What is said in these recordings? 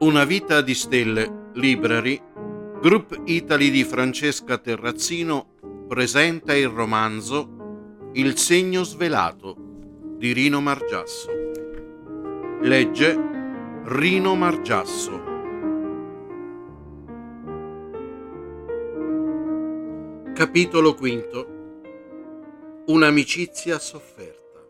Una vita di stelle, Library, Group Italy di Francesca Terrazzino presenta il romanzo Il segno svelato di Rino Margiasso. Legge Rino Margiasso. Capitolo quinto. Un'amicizia sofferta.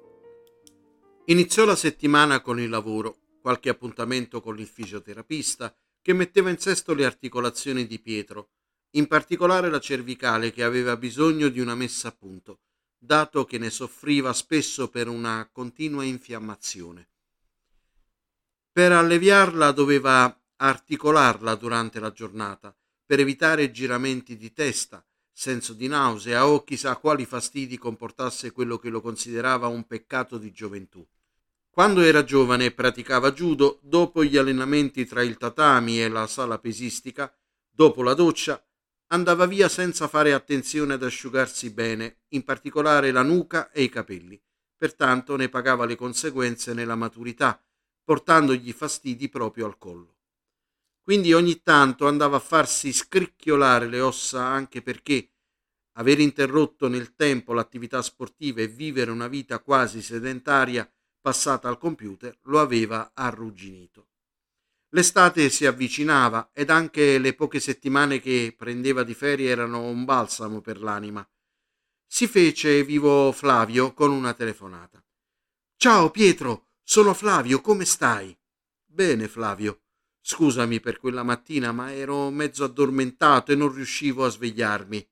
Iniziò la settimana con il lavoro qualche appuntamento con il fisioterapista che metteva in sesto le articolazioni di Pietro, in particolare la cervicale che aveva bisogno di una messa a punto, dato che ne soffriva spesso per una continua infiammazione. Per alleviarla doveva articolarla durante la giornata, per evitare giramenti di testa, senso di nausea o chissà quali fastidi comportasse quello che lo considerava un peccato di gioventù. Quando era giovane e praticava judo, dopo gli allenamenti tra il tatami e la sala pesistica, dopo la doccia, andava via senza fare attenzione ad asciugarsi bene, in particolare la nuca e i capelli. Pertanto ne pagava le conseguenze nella maturità, portandogli fastidi proprio al collo. Quindi ogni tanto andava a farsi scricchiolare le ossa anche perché aver interrotto nel tempo l'attività sportiva e vivere una vita quasi sedentaria passata al computer lo aveva arrugginito. L'estate si avvicinava ed anche le poche settimane che prendeva di ferie erano un balsamo per l'anima. Si fece vivo Flavio con una telefonata. Ciao Pietro, sono Flavio, come stai? Bene Flavio. Scusami per quella mattina, ma ero mezzo addormentato e non riuscivo a svegliarmi.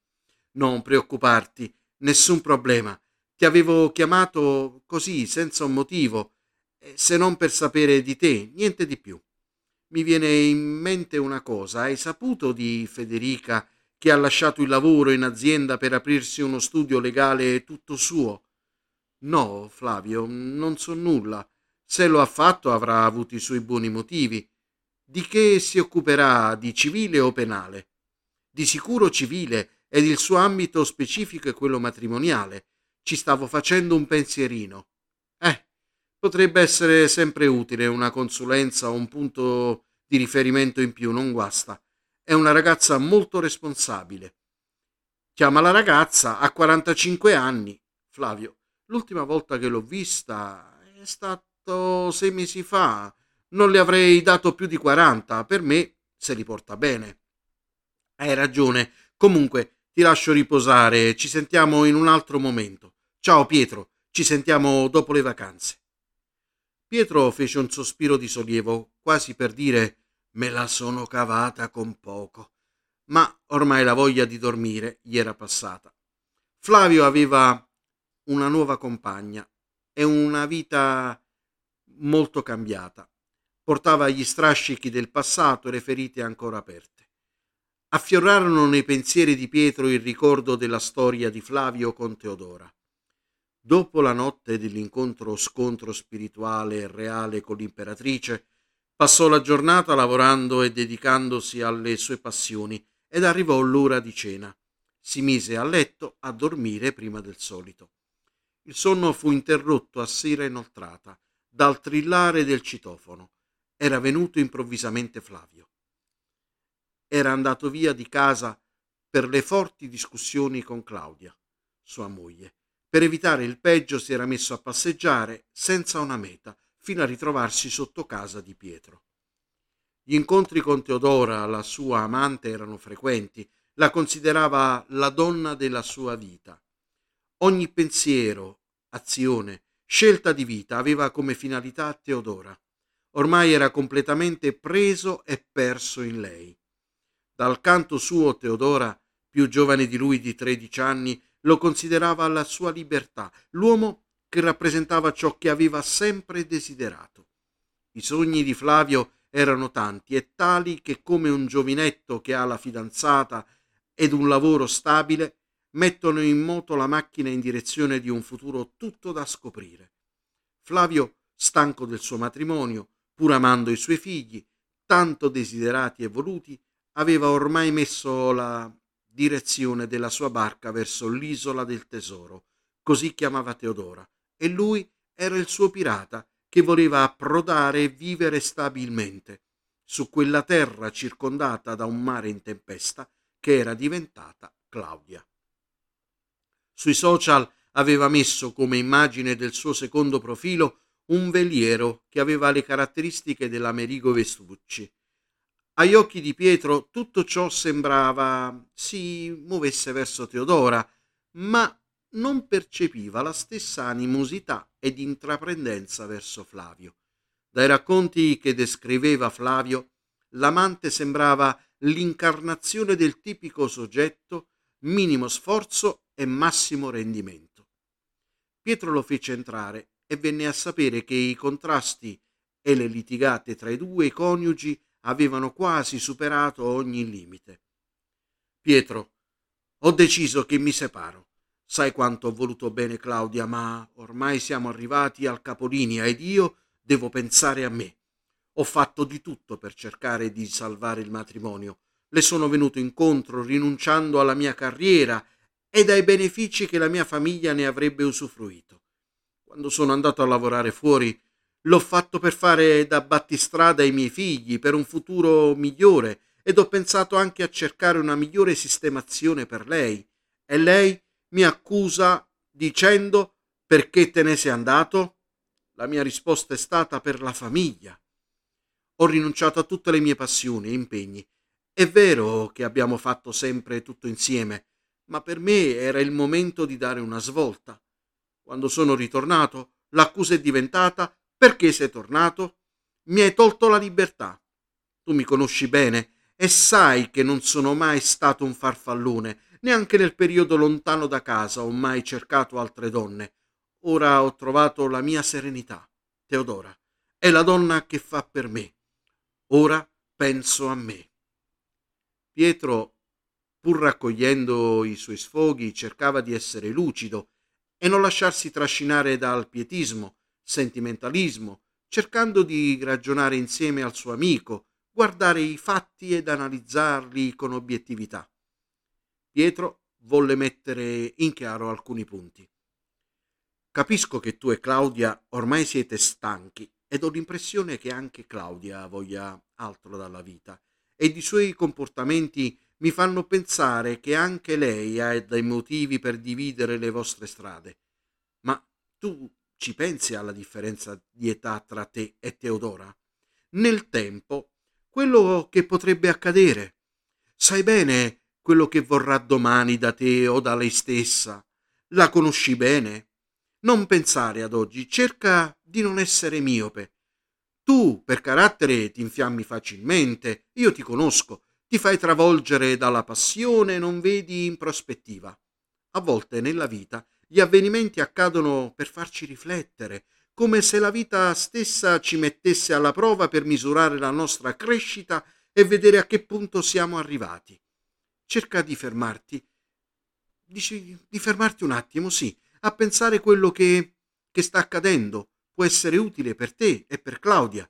Non preoccuparti, nessun problema. Ti avevo chiamato così, senza un motivo, se non per sapere di te, niente di più. Mi viene in mente una cosa. Hai saputo di Federica che ha lasciato il lavoro in azienda per aprirsi uno studio legale tutto suo? No, Flavio, non so nulla. Se lo ha fatto avrà avuto i suoi buoni motivi. Di che si occuperà? Di civile o penale? Di sicuro civile ed il suo ambito specifico è quello matrimoniale ci stavo facendo un pensierino. Eh, potrebbe essere sempre utile una consulenza o un punto di riferimento in più, non guasta. È una ragazza molto responsabile. Chiama la ragazza, ha 45 anni. Flavio, l'ultima volta che l'ho vista è stato sei mesi fa. Non le avrei dato più di 40. Per me se li porta bene. Hai ragione. Comunque, ti lascio riposare. Ci sentiamo in un altro momento. Ciao Pietro, ci sentiamo dopo le vacanze. Pietro fece un sospiro di sollievo, quasi per dire me la sono cavata con poco. Ma ormai la voglia di dormire gli era passata. Flavio aveva una nuova compagna e una vita molto cambiata. Portava gli strascichi del passato e le ferite ancora aperte. Affiorarono nei pensieri di Pietro il ricordo della storia di Flavio con Teodora. Dopo la notte dell'incontro scontro spirituale e reale con l'imperatrice, passò la giornata lavorando e dedicandosi alle sue passioni ed arrivò l'ora di cena. Si mise a letto a dormire prima del solito. Il sonno fu interrotto a sera inoltrata dal trillare del citofono. Era venuto improvvisamente Flavio. Era andato via di casa per le forti discussioni con Claudia, sua moglie per evitare il peggio si era messo a passeggiare senza una meta fino a ritrovarsi sotto casa di Pietro. Gli incontri con Teodora, la sua amante, erano frequenti, la considerava la donna della sua vita. Ogni pensiero, azione, scelta di vita aveva come finalità Teodora. Ormai era completamente preso e perso in lei. Dal canto suo Teodora, più giovane di lui di tredici anni, lo considerava la sua libertà, l'uomo che rappresentava ciò che aveva sempre desiderato. I sogni di Flavio erano tanti e tali che come un giovinetto che ha la fidanzata ed un lavoro stabile, mettono in moto la macchina in direzione di un futuro tutto da scoprire. Flavio, stanco del suo matrimonio, pur amando i suoi figli, tanto desiderati e voluti, aveva ormai messo la direzione della sua barca verso l'isola del tesoro, così chiamava Teodora, e lui era il suo pirata che voleva approdare e vivere stabilmente. su quella terra circondata da un mare in tempesta che era diventata Claudia. Sui social aveva messo come immagine del suo secondo profilo un veliero che aveva le caratteristiche dell'Amerigo Vestucci. Agli occhi di Pietro tutto ciò sembrava si muovesse verso Teodora, ma non percepiva la stessa animosità ed intraprendenza verso Flavio. Dai racconti che descriveva Flavio, l'amante sembrava l'incarnazione del tipico soggetto, minimo sforzo e massimo rendimento. Pietro lo fece entrare e venne a sapere che i contrasti e le litigate tra i due coniugi avevano quasi superato ogni limite. Pietro, ho deciso che mi separo. Sai quanto ho voluto bene Claudia, ma ormai siamo arrivati al capolinea ed io devo pensare a me. Ho fatto di tutto per cercare di salvare il matrimonio. Le sono venuto incontro rinunciando alla mia carriera e ai benefici che la mia famiglia ne avrebbe usufruito. Quando sono andato a lavorare fuori, l'ho fatto per fare da battistrada ai miei figli, per un futuro migliore, ed ho pensato anche a cercare una migliore sistemazione per lei. E lei mi accusa dicendo perché te ne sei andato? La mia risposta è stata per la famiglia. Ho rinunciato a tutte le mie passioni e impegni. È vero che abbiamo fatto sempre tutto insieme, ma per me era il momento di dare una svolta. Quando sono ritornato, l'accusa è diventata perché sei tornato? Mi hai tolto la libertà. Tu mi conosci bene e sai che non sono mai stato un farfallone, neanche nel periodo lontano da casa ho mai cercato altre donne. Ora ho trovato la mia serenità. Teodora è la donna che fa per me. Ora penso a me. Pietro, pur raccogliendo i suoi sfoghi, cercava di essere lucido e non lasciarsi trascinare dal pietismo, sentimentalismo, cercando di ragionare insieme al suo amico, guardare i fatti ed analizzarli con obiettività. Pietro volle mettere in chiaro alcuni punti. Capisco che tu e Claudia ormai siete stanchi ed ho l'impressione che anche Claudia voglia altro dalla vita ed i suoi comportamenti mi fanno pensare che anche lei ha dei motivi per dividere le vostre strade. Ma tu ci pensi alla differenza di età tra te e Teodora? Nel tempo, quello che potrebbe accadere. Sai bene quello che vorrà domani da te o da lei stessa. La conosci bene? Non pensare ad oggi, cerca di non essere miope. Tu per carattere ti infiammi facilmente, io ti conosco, ti fai travolgere dalla passione non vedi in prospettiva. A volte nella vita gli avvenimenti accadono per farci riflettere, come se la vita stessa ci mettesse alla prova per misurare la nostra crescita e vedere a che punto siamo arrivati. Cerca di fermarti, dici di fermarti un attimo, sì, a pensare quello che, che sta accadendo può essere utile per te e per Claudia.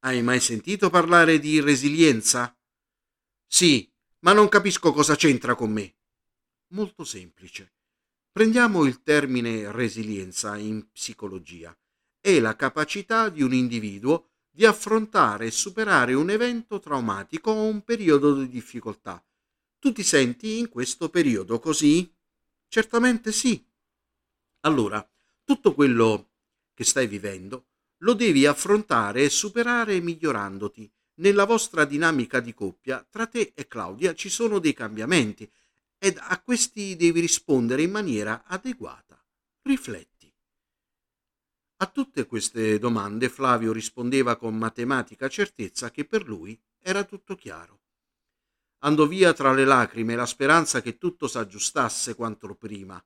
Hai mai sentito parlare di resilienza? Sì, ma non capisco cosa c'entra con me. Molto semplice. Prendiamo il termine resilienza in psicologia. È la capacità di un individuo di affrontare e superare un evento traumatico o un periodo di difficoltà. Tu ti senti in questo periodo così? Certamente sì. Allora, tutto quello che stai vivendo lo devi affrontare e superare migliorandoti. Nella vostra dinamica di coppia, tra te e Claudia ci sono dei cambiamenti ed a questi devi rispondere in maniera adeguata. Rifletti. A tutte queste domande Flavio rispondeva con matematica certezza che per lui era tutto chiaro. Andò via tra le lacrime la speranza che tutto s'aggiustasse quanto prima.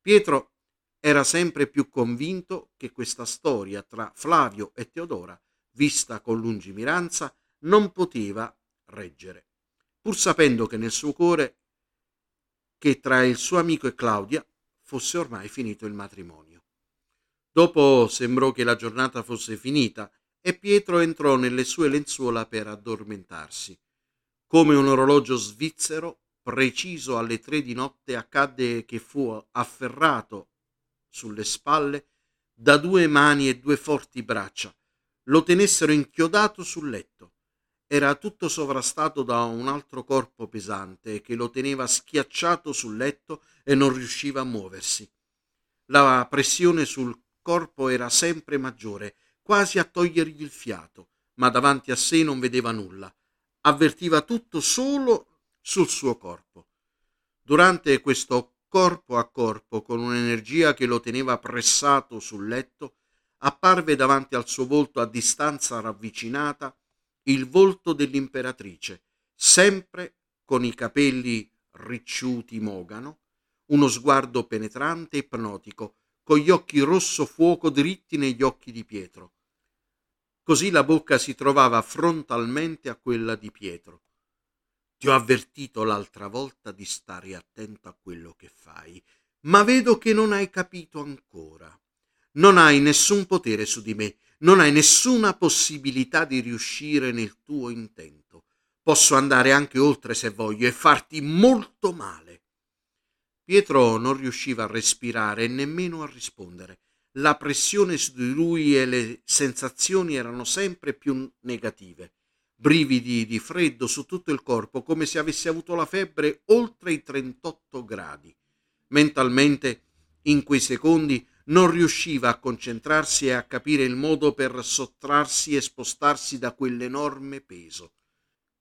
Pietro era sempre più convinto che questa storia tra Flavio e Teodora, vista con lungimiranza, non poteva reggere, pur sapendo che nel suo cuore che tra il suo amico e Claudia fosse ormai finito il matrimonio. Dopo sembrò che la giornata fosse finita e Pietro entrò nelle sue lenzuola per addormentarsi. Come un orologio svizzero, preciso alle tre di notte, accadde che fu afferrato sulle spalle da due mani e due forti braccia, lo tenessero inchiodato sul letto era tutto sovrastato da un altro corpo pesante che lo teneva schiacciato sul letto e non riusciva a muoversi. La pressione sul corpo era sempre maggiore, quasi a togliergli il fiato, ma davanti a sé non vedeva nulla. Avvertiva tutto solo sul suo corpo. Durante questo corpo a corpo, con un'energia che lo teneva pressato sul letto, apparve davanti al suo volto a distanza ravvicinata il volto dell'imperatrice, sempre con i capelli ricciuti mogano, uno sguardo penetrante e ipnotico, con gli occhi rosso fuoco dritti negli occhi di Pietro. Così la bocca si trovava frontalmente a quella di Pietro. Ti ho avvertito l'altra volta di stare attento a quello che fai, ma vedo che non hai capito ancora. Non hai nessun potere su di me, non hai nessuna possibilità di riuscire nel tuo intento. Posso andare anche oltre se voglio e farti molto male. Pietro non riusciva a respirare e nemmeno a rispondere. La pressione su di lui e le sensazioni erano sempre più negative. Brividi di freddo su tutto il corpo, come se avesse avuto la febbre oltre i 38 gradi. Mentalmente, in quei secondi, non riusciva a concentrarsi e a capire il modo per sottrarsi e spostarsi da quell'enorme peso.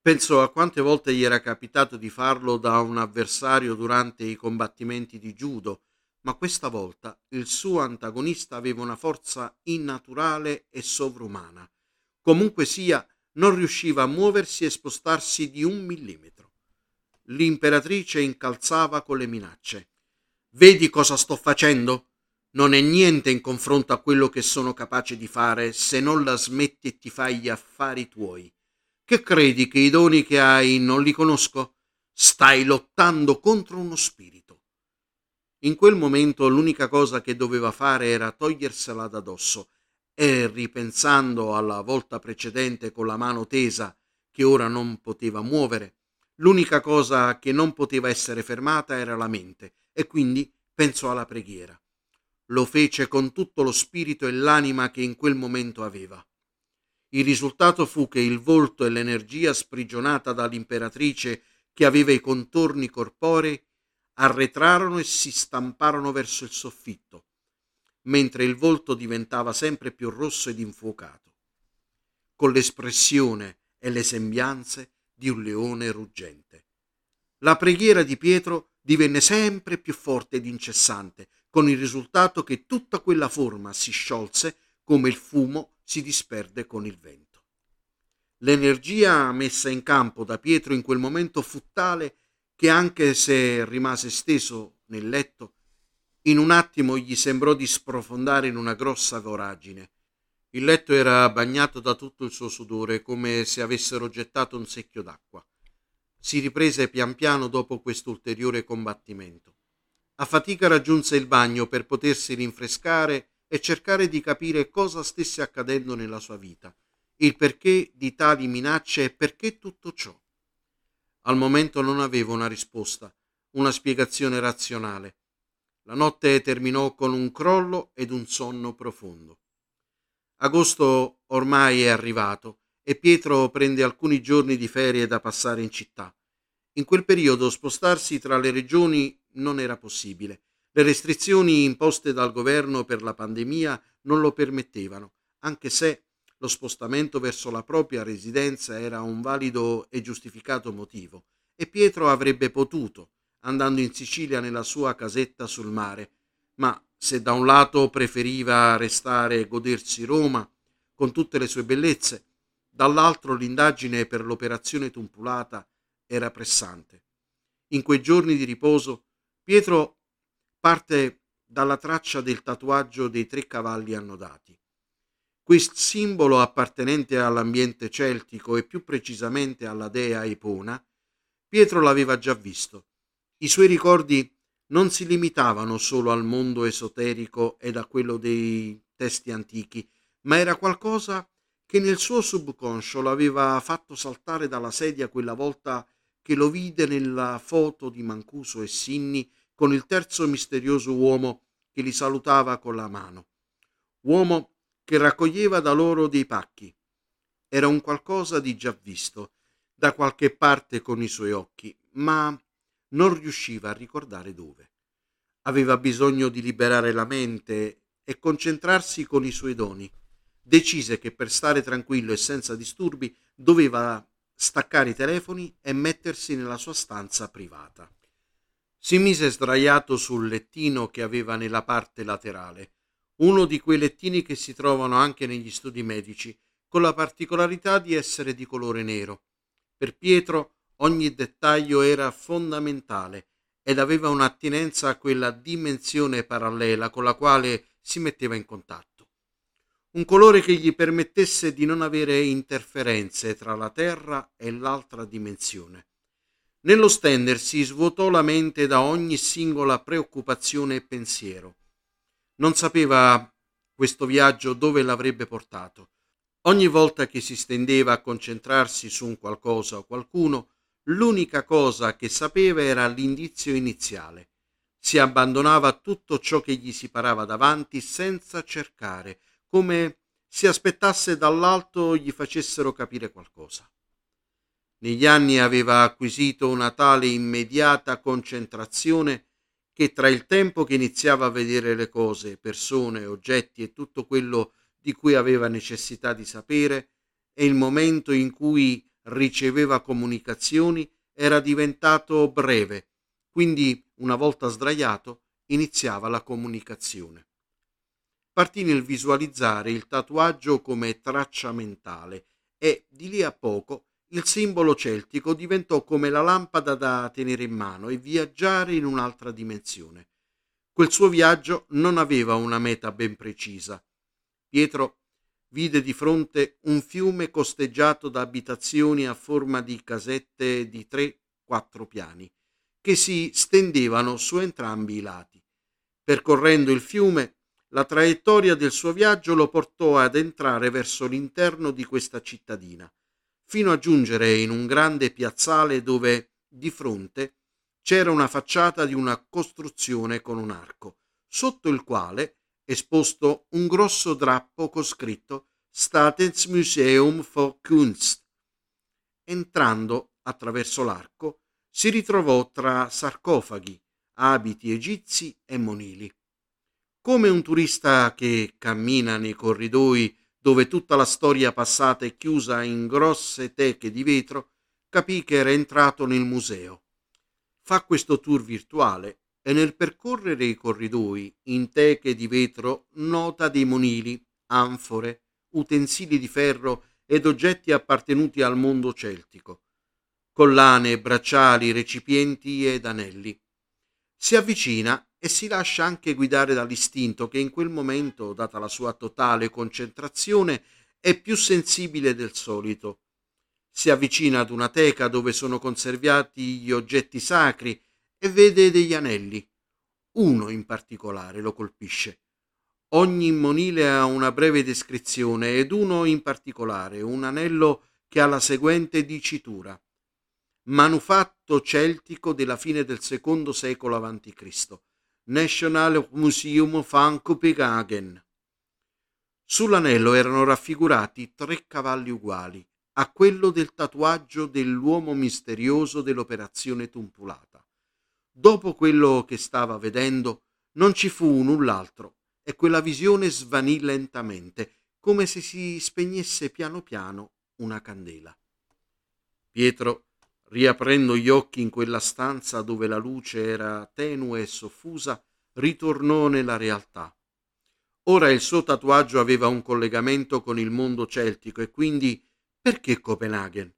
Pensò a quante volte gli era capitato di farlo da un avversario durante i combattimenti di judo, ma questa volta il suo antagonista aveva una forza innaturale e sovrumana. Comunque sia, non riusciva a muoversi e spostarsi di un millimetro. L'imperatrice incalzava con le minacce. Vedi cosa sto facendo? Non è niente in confronto a quello che sono capace di fare se non la smetti e ti fai gli affari tuoi. Che credi che i doni che hai non li conosco? Stai lottando contro uno spirito. In quel momento l'unica cosa che doveva fare era togliersela da dosso e ripensando alla volta precedente con la mano tesa che ora non poteva muovere, l'unica cosa che non poteva essere fermata era la mente e quindi pensò alla preghiera. Lo fece con tutto lo spirito e l'anima che in quel momento aveva. Il risultato fu che il volto e l'energia sprigionata dall'imperatrice che aveva i contorni corporei arretrarono e si stamparono verso il soffitto, mentre il volto diventava sempre più rosso ed infuocato, con l'espressione e le sembianze di un leone ruggente. La preghiera di Pietro divenne sempre più forte ed incessante, con il risultato che tutta quella forma si sciolse come il fumo si disperde con il vento. L'energia messa in campo da Pietro in quel momento fu tale che anche se rimase steso nel letto, in un attimo gli sembrò di sprofondare in una grossa voragine. Il letto era bagnato da tutto il suo sudore, come se avessero gettato un secchio d'acqua. Si riprese pian piano dopo quest'ulteriore combattimento. A fatica raggiunse il bagno per potersi rinfrescare e cercare di capire cosa stesse accadendo nella sua vita, il perché di tali minacce e perché tutto ciò. Al momento non aveva una risposta, una spiegazione razionale. La notte terminò con un crollo ed un sonno profondo. Agosto ormai è arrivato e Pietro prende alcuni giorni di ferie da passare in città. In quel periodo spostarsi tra le regioni non era possibile. Le restrizioni imposte dal governo per la pandemia non lo permettevano, anche se lo spostamento verso la propria residenza era un valido e giustificato motivo e Pietro avrebbe potuto, andando in Sicilia nella sua casetta sul mare, ma se da un lato preferiva restare e godersi Roma con tutte le sue bellezze, dall'altro l'indagine per l'operazione tumpulata era pressante. In quei giorni di riposo Pietro parte dalla traccia del tatuaggio dei tre cavalli annodati. Questo simbolo appartenente all'ambiente celtico e più precisamente alla dea Epona, Pietro l'aveva già visto. I suoi ricordi non si limitavano solo al mondo esoterico ed a quello dei testi antichi, ma era qualcosa che nel suo subconscio l'aveva fatto saltare dalla sedia quella volta che lo vide nella foto di Mancuso e Sinni con il terzo misterioso uomo che li salutava con la mano. Uomo che raccoglieva da loro dei pacchi. era un qualcosa di già visto da qualche parte con i suoi occhi, ma non riusciva a ricordare dove. Aveva bisogno di liberare la mente e concentrarsi con i suoi doni. Decise che per stare tranquillo e senza disturbi doveva staccare i telefoni e mettersi nella sua stanza privata. Si mise sdraiato sul lettino che aveva nella parte laterale, uno di quei lettini che si trovano anche negli studi medici, con la particolarità di essere di colore nero. Per Pietro ogni dettaglio era fondamentale ed aveva un'attinenza a quella dimensione parallela con la quale si metteva in contatto un colore che gli permettesse di non avere interferenze tra la terra e l'altra dimensione. Nello stendersi svuotò la mente da ogni singola preoccupazione e pensiero. Non sapeva questo viaggio dove l'avrebbe portato. Ogni volta che si stendeva a concentrarsi su un qualcosa o qualcuno, l'unica cosa che sapeva era l'indizio iniziale. Si abbandonava a tutto ciò che gli si parava davanti senza cercare, come se aspettasse dall'alto gli facessero capire qualcosa. Negli anni aveva acquisito una tale immediata concentrazione che tra il tempo che iniziava a vedere le cose, persone, oggetti e tutto quello di cui aveva necessità di sapere e il momento in cui riceveva comunicazioni era diventato breve, quindi una volta sdraiato iniziava la comunicazione. Partì nel visualizzare il tatuaggio come traccia mentale e di lì a poco il simbolo celtico diventò come la lampada da tenere in mano e viaggiare in un'altra dimensione. Quel suo viaggio non aveva una meta ben precisa. Pietro vide di fronte un fiume costeggiato da abitazioni a forma di casette di tre, quattro piani, che si stendevano su entrambi i lati. Percorrendo il fiume, la traiettoria del suo viaggio lo portò ad entrare verso l'interno di questa cittadina, fino a giungere in un grande piazzale dove, di fronte, c'era una facciata di una costruzione con un arco, sotto il quale esposto un grosso drappo con scritto Staatsmuseum for Kunst. Entrando attraverso l'arco, si ritrovò tra sarcofagi, abiti egizi e monili. Come un turista che cammina nei corridoi dove tutta la storia passata è chiusa in grosse teche di vetro, capì che era entrato nel museo. Fa questo tour virtuale e nel percorrere i corridoi in teche di vetro nota dei monili, anfore, utensili di ferro ed oggetti appartenuti al mondo celtico, collane, bracciali, recipienti ed anelli. Si avvicina e si lascia anche guidare dall'istinto che in quel momento, data la sua totale concentrazione, è più sensibile del solito. Si avvicina ad una teca dove sono conservati gli oggetti sacri e vede degli anelli. Uno in particolare lo colpisce. Ogni monile ha una breve descrizione ed uno in particolare, un anello che ha la seguente dicitura. Manufatto celtico della fine del secondo secolo a.C National Museum van Copenhagen. Sull'anello erano raffigurati tre cavalli uguali a quello del tatuaggio dell'uomo misterioso dell'operazione Tumpulata. Dopo quello che stava vedendo, non ci fu null'altro e quella visione svanì lentamente, come se si spegnesse piano piano una candela. Pietro Riaprendo gli occhi in quella stanza dove la luce era tenue e soffusa, ritornò nella realtà. Ora il suo tatuaggio aveva un collegamento con il mondo celtico e quindi perché Copenaghen?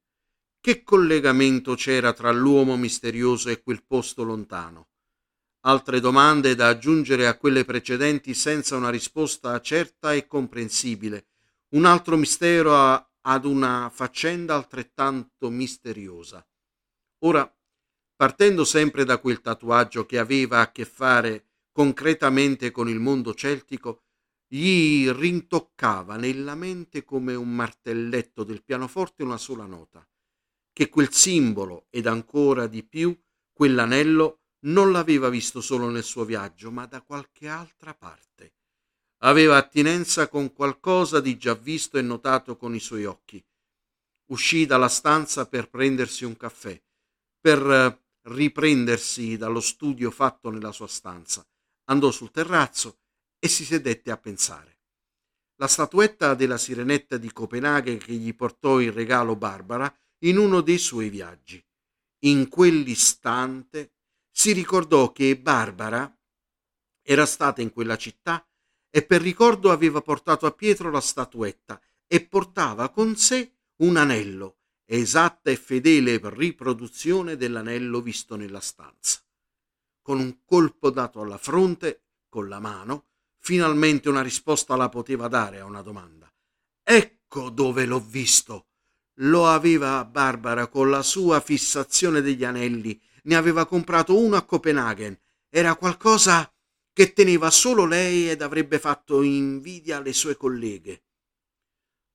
Che collegamento c'era tra l'uomo misterioso e quel posto lontano? Altre domande da aggiungere a quelle precedenti senza una risposta certa e comprensibile. Un altro mistero ad una faccenda altrettanto misteriosa. Ora, partendo sempre da quel tatuaggio che aveva a che fare concretamente con il mondo celtico, gli rintoccava nella mente come un martelletto del pianoforte una sola nota, che quel simbolo ed ancora di più quell'anello non l'aveva visto solo nel suo viaggio, ma da qualche altra parte. Aveva attinenza con qualcosa di già visto e notato con i suoi occhi, Uscì dalla stanza per prendersi un caffè, per riprendersi dallo studio fatto nella sua stanza. Andò sul terrazzo e si sedette a pensare. La statuetta della sirenetta di Copenaghen che gli portò in regalo Barbara in uno dei suoi viaggi. In quell'istante si ricordò che Barbara era stata in quella città e per ricordo aveva portato a Pietro la statuetta e portava con sé un anello, esatta e fedele riproduzione dell'anello visto nella stanza. Con un colpo dato alla fronte, con la mano, finalmente una risposta la poteva dare a una domanda. Ecco dove l'ho visto. Lo aveva Barbara con la sua fissazione degli anelli. Ne aveva comprato uno a Copenaghen. Era qualcosa che teneva solo lei ed avrebbe fatto invidia alle sue colleghe.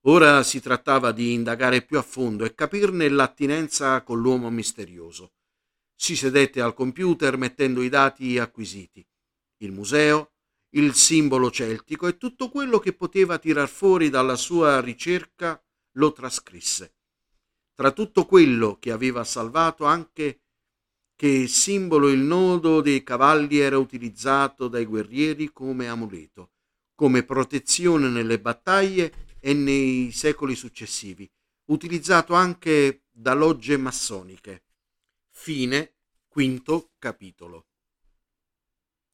Ora si trattava di indagare più a fondo e capirne l'attinenza con l'uomo misterioso. Si sedette al computer mettendo i dati acquisiti, il museo, il simbolo celtico e tutto quello che poteva tirar fuori dalla sua ricerca lo trascrisse. Tra tutto quello che aveva salvato anche che simbolo il nodo dei cavalli era utilizzato dai guerrieri come amuleto, come protezione nelle battaglie e nei secoli successivi, utilizzato anche da logge massoniche. Fine quinto capitolo.